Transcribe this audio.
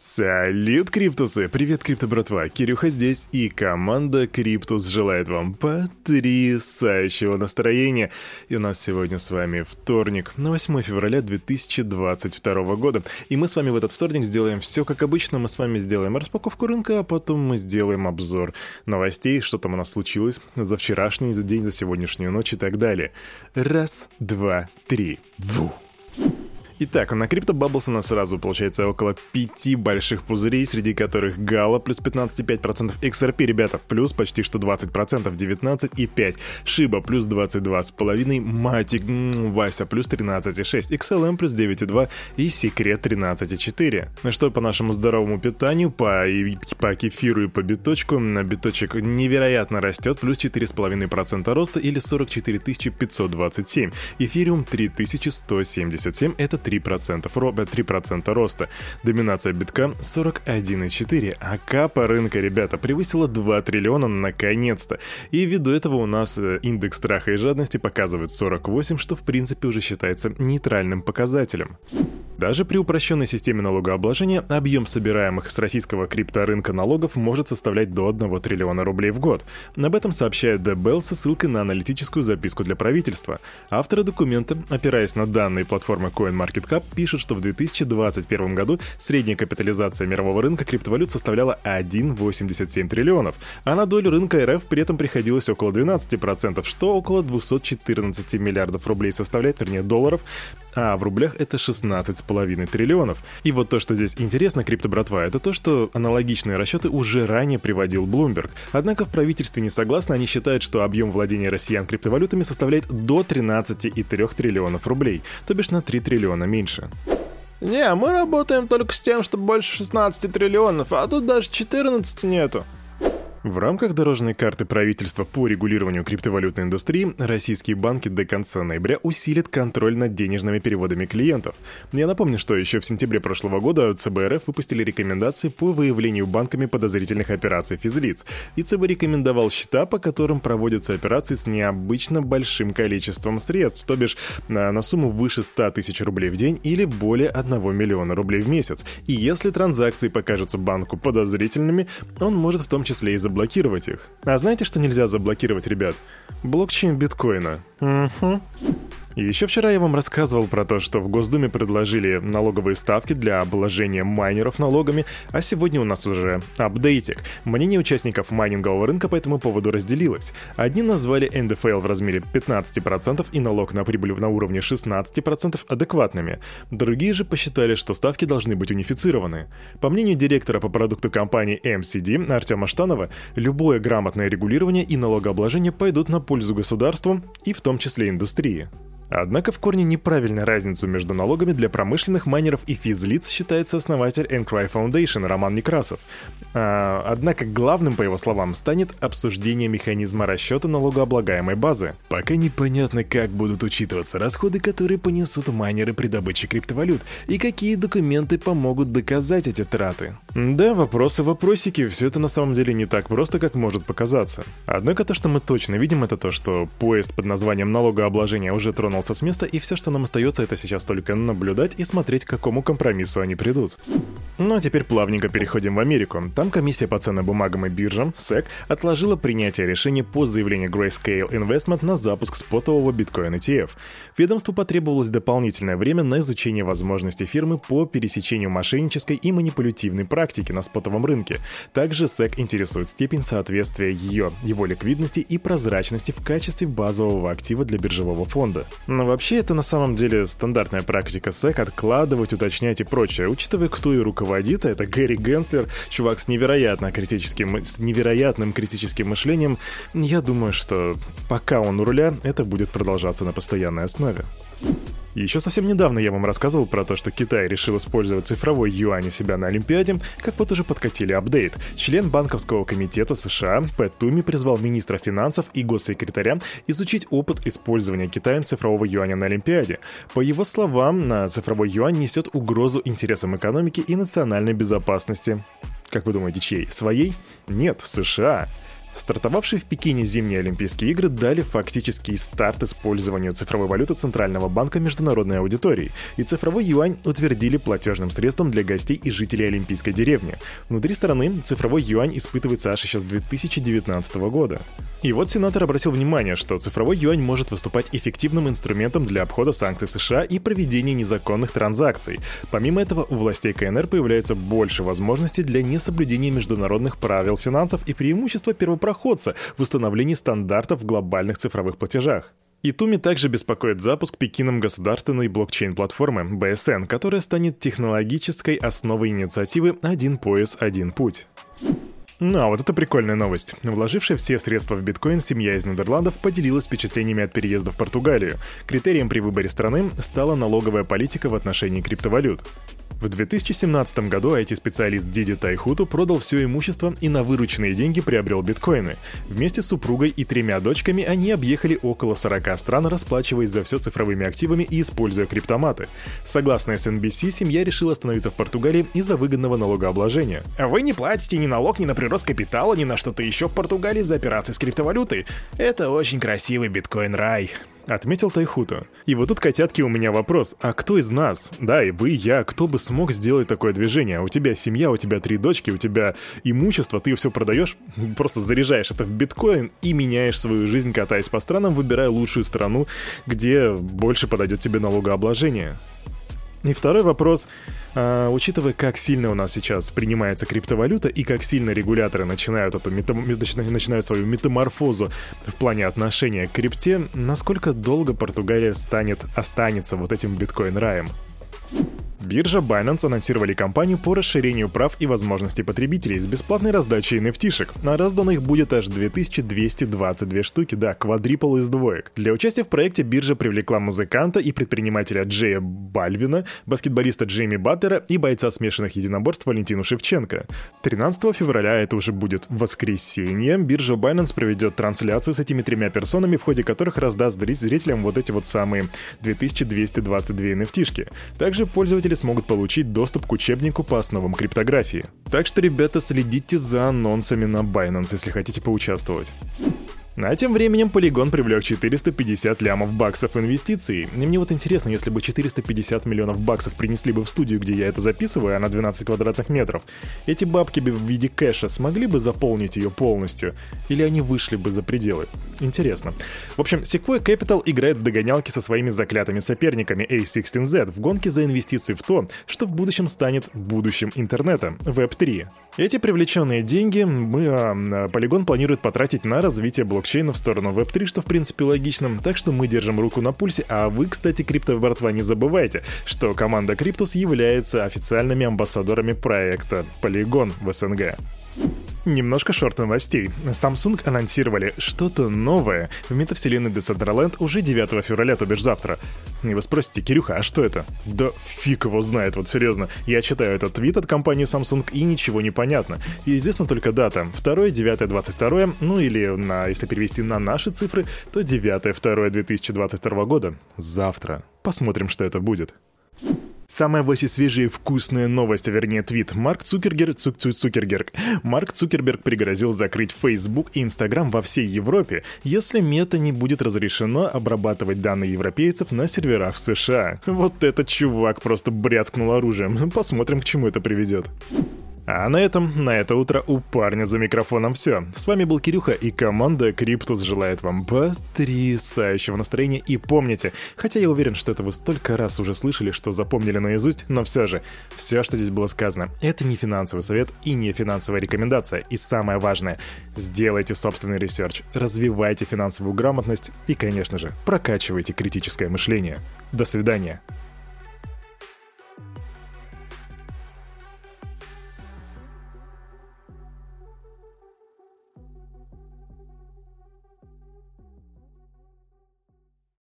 Салют, Криптусы! Привет, Крипто братва! Кирюха здесь, и команда Криптус желает вам потрясающего настроения. И у нас сегодня с вами вторник, на 8 февраля 2022 года. И мы с вами в этот вторник сделаем все как обычно. Мы с вами сделаем распаковку рынка, а потом мы сделаем обзор новостей, что там у нас случилось за вчерашний за день, за сегодняшнюю ночь и так далее. Раз, два, три. Ву! Итак, на Crypto Bubbles у нас сразу получается около пяти больших пузырей, среди которых Gala плюс 15,5%, XRP, ребята, плюс почти что 20%, 19,5%, Shiba плюс 22,5%, Matic, Вася плюс 13,6%, XLM плюс 9,2% и Секрет 13,4%. Ну что по нашему здоровому питанию, по, и, по кефиру и по биточку, на биточек невероятно растет, плюс 4,5% роста или 44 527. Эфириум 3177, это 3%, ро... 3% роста. Доминация битка 41,4%, а капа рынка, ребята, превысила 2 триллиона наконец-то. И ввиду этого у нас э, индекс страха и жадности показывает 48, что в принципе уже считается нейтральным показателем. Даже при упрощенной системе налогообложения объем собираемых с российского крипторынка налогов может составлять до 1 триллиона рублей в год. Об этом сообщает The со ссылкой на аналитическую записку для правительства. Авторы документа, опираясь на данные платформы CoinMarketCap, пишут, что в 2021 году средняя капитализация мирового рынка криптовалют составляла 1,87 триллионов, а на долю рынка РФ при этом приходилось около 12%, что около 214 миллиардов рублей составляет, вернее долларов, а в рублях это 16,5 триллионов. И вот то, что здесь интересно, крипто-братва, это то, что аналогичные расчеты уже ранее приводил Bloomberg. Однако в правительстве не согласны, они считают, что объем владения россиян криптовалютами составляет до 13,3 триллионов рублей, то бишь на 3 триллиона меньше. Не, мы работаем только с тем, что больше 16 триллионов, а тут даже 14 нету. В рамках дорожной карты правительства по регулированию криптовалютной индустрии российские банки до конца ноября усилят контроль над денежными переводами клиентов. Я напомню, что еще в сентябре прошлого года ЦБРФ выпустили рекомендации по выявлению банками подозрительных операций физлиц, и ЦБ рекомендовал счета, по которым проводятся операции с необычно большим количеством средств, то бишь на, на сумму выше 100 тысяч рублей в день или более 1 миллиона рублей в месяц. И если транзакции покажутся банку подозрительными, он может в том числе и заблокировать их. А знаете, что нельзя заблокировать, ребят? Блокчейн биткоина. Угу. И еще вчера я вам рассказывал про то, что в Госдуме предложили налоговые ставки для обложения майнеров налогами, а сегодня у нас уже апдейтик. Мнение участников майнингового рынка по этому поводу разделилось. Одни назвали НДФЛ в размере 15% и налог на прибыль на уровне 16% адекватными. Другие же посчитали, что ставки должны быть унифицированы. По мнению директора по продукту компании MCD Артема Штанова, любое грамотное регулирование и налогообложение пойдут на пользу государству и в том числе индустрии. Однако в корне неправильной разницу между налогами для промышленных майнеров и физлиц считается основатель Encry Foundation Роман Некрасов. А, однако главным, по его словам, станет обсуждение механизма расчета налогооблагаемой базы. Пока непонятно, как будут учитываться расходы, которые понесут майнеры при добыче криптовалют, и какие документы помогут доказать эти траты. Да, вопросы-вопросики, все это на самом деле не так просто, как может показаться. Однако то, что мы точно видим, это то, что поезд под названием налогообложения уже тронул сдвинулся с места, и все, что нам остается, это сейчас только наблюдать и смотреть, к какому компромиссу они придут. Ну а теперь плавненько переходим в Америку. Там комиссия по ценным бумагам и биржам, SEC, отложила принятие решения по заявлению Grayscale Investment на запуск спотового биткоин ETF. Ведомству потребовалось дополнительное время на изучение возможностей фирмы по пересечению мошеннической и манипулятивной практики на спотовом рынке. Также SEC интересует степень соответствия ее, его ликвидности и прозрачности в качестве базового актива для биржевого фонда. Но вообще это на самом деле стандартная практика SEC откладывать, уточнять и прочее, учитывая, кто и руководит, это Гэри Генслер, чувак с невероятно критическим, с невероятным критическим мышлением, я думаю, что пока он у руля, это будет продолжаться на постоянной основе. Еще совсем недавно я вам рассказывал про то, что Китай решил использовать цифровой юань у себя на Олимпиаде, как вот уже подкатили апдейт. Член Банковского комитета США Пэт Туми призвал министра финансов и госсекретаря изучить опыт использования Китаем цифрового юаня на Олимпиаде. По его словам, на цифровой юань несет угрозу интересам экономики и национальной безопасности. Как вы думаете, чьей? Своей? Нет, США. Стартовавшие в Пекине зимние Олимпийские игры дали фактический старт использованию цифровой валюты Центрального банка международной аудитории, и цифровой юань утвердили платежным средством для гостей и жителей Олимпийской деревни. Внутри страны цифровой юань испытывается аж еще с 2019 года. И вот сенатор обратил внимание, что цифровой юань может выступать эффективным инструментом для обхода санкций США и проведения незаконных транзакций. Помимо этого, у властей КНР появляется больше возможностей для несоблюдения международных правил финансов и преимущества первопроходца в установлении стандартов в глобальных цифровых платежах. И Туми также беспокоит запуск Пекином государственной блокчейн-платформы BSN, которая станет технологической основой инициативы «Один пояс, один путь». Ну а вот это прикольная новость. Вложившая все средства в биткоин, семья из Нидерландов поделилась впечатлениями от переезда в Португалию. Критерием при выборе страны стала налоговая политика в отношении криптовалют. В 2017 году IT-специалист Диди Тайхуту продал все имущество и на вырученные деньги приобрел биткоины. Вместе с супругой и тремя дочками они объехали около 40 стран, расплачиваясь за все цифровыми активами и используя криптоматы. Согласно SNBC, семья решила остановиться в Португалии из-за выгодного налогообложения. Вы не платите ни налог, ни на прирост капитала, ни на что-то еще в Португалии за операции с криптовалютой. Это очень красивый биткоин-рай отметил Тайхута. И вот тут, котятки, у меня вопрос. А кто из нас, да, и вы, я, кто бы смог сделать такое движение? У тебя семья, у тебя три дочки, у тебя имущество, ты все продаешь, просто заряжаешь это в биткоин и меняешь свою жизнь, катаясь по странам, выбирая лучшую страну, где больше подойдет тебе налогообложение. И второй вопрос. А, учитывая, как сильно у нас сейчас принимается криптовалюта и как сильно регуляторы начинают, эту метам... начинают свою метаморфозу в плане отношения к крипте, насколько долго Португалия станет, останется вот этим биткоин-раем? Биржа Binance анонсировали кампанию по расширению прав и возможностей потребителей с бесплатной раздачей nft а раздано их будет аж 2222 штуки, да, квадрипл из двоек. Для участия в проекте биржа привлекла музыканта и предпринимателя Джея Бальвина, баскетболиста Джейми Баттера и бойца смешанных единоборств Валентину Шевченко. 13 февраля, это уже будет воскресенье, биржа Binance проведет трансляцию с этими тремя персонами, в ходе которых раздаст зрителям вот эти вот самые 2222 nft Также пользователи смогут получить доступ к учебнику по основам криптографии. Так что, ребята, следите за анонсами на Binance, если хотите поучаствовать. А тем временем Polygon привлек 450 лямов баксов инвестиций. И мне вот интересно, если бы 450 миллионов баксов принесли бы в студию, где я это записываю, а на 12 квадратных метров, эти бабки бы в виде кэша смогли бы заполнить ее полностью? Или они вышли бы за пределы? Интересно. В общем, Sequoia Capital играет в догонялки со своими заклятыми соперниками A16Z в гонке за инвестиции в то, что в будущем станет будущим интернета, Web3. Эти привлеченные деньги мы, а, Polygon планирует потратить на развитие блокчейна в сторону Web3, что в принципе логично, так что мы держим руку на пульсе, а вы, кстати, крипто братва, не забывайте, что команда Криптус является официальными амбассадорами проекта Polygon в СНГ. Немножко шорт новостей. Samsung анонсировали что-то новое в метавселенной Decentraland уже 9 февраля, то бишь завтра. И вы спросите, Кирюха, а что это? Да фиг его знает, вот серьезно. Я читаю этот твит от компании Samsung и ничего не понятно. И известна только дата. 2 9 22 ну или на, если перевести на наши цифры, то 9 2 2022 года. Завтра. Посмотрим, что это будет. Самая вообще свежая и вкусная новость, а вернее твит. Марк Цукергерг, Цук Цук Цукергерг. Марк Цукерберг пригрозил закрыть Facebook и Instagram во всей Европе, если мета не будет разрешено обрабатывать данные европейцев на серверах в США. Вот этот чувак просто бряцкнул оружием. Посмотрим, к чему это приведет. А на этом, на это утро у парня за микрофоном все. С вами был Кирюха и команда Криптус желает вам потрясающего настроения. И помните, хотя я уверен, что это вы столько раз уже слышали, что запомнили наизусть, но все же, все, что здесь было сказано, это не финансовый совет и не финансовая рекомендация. И самое важное, сделайте собственный research, развивайте финансовую грамотность и, конечно же, прокачивайте критическое мышление. До свидания.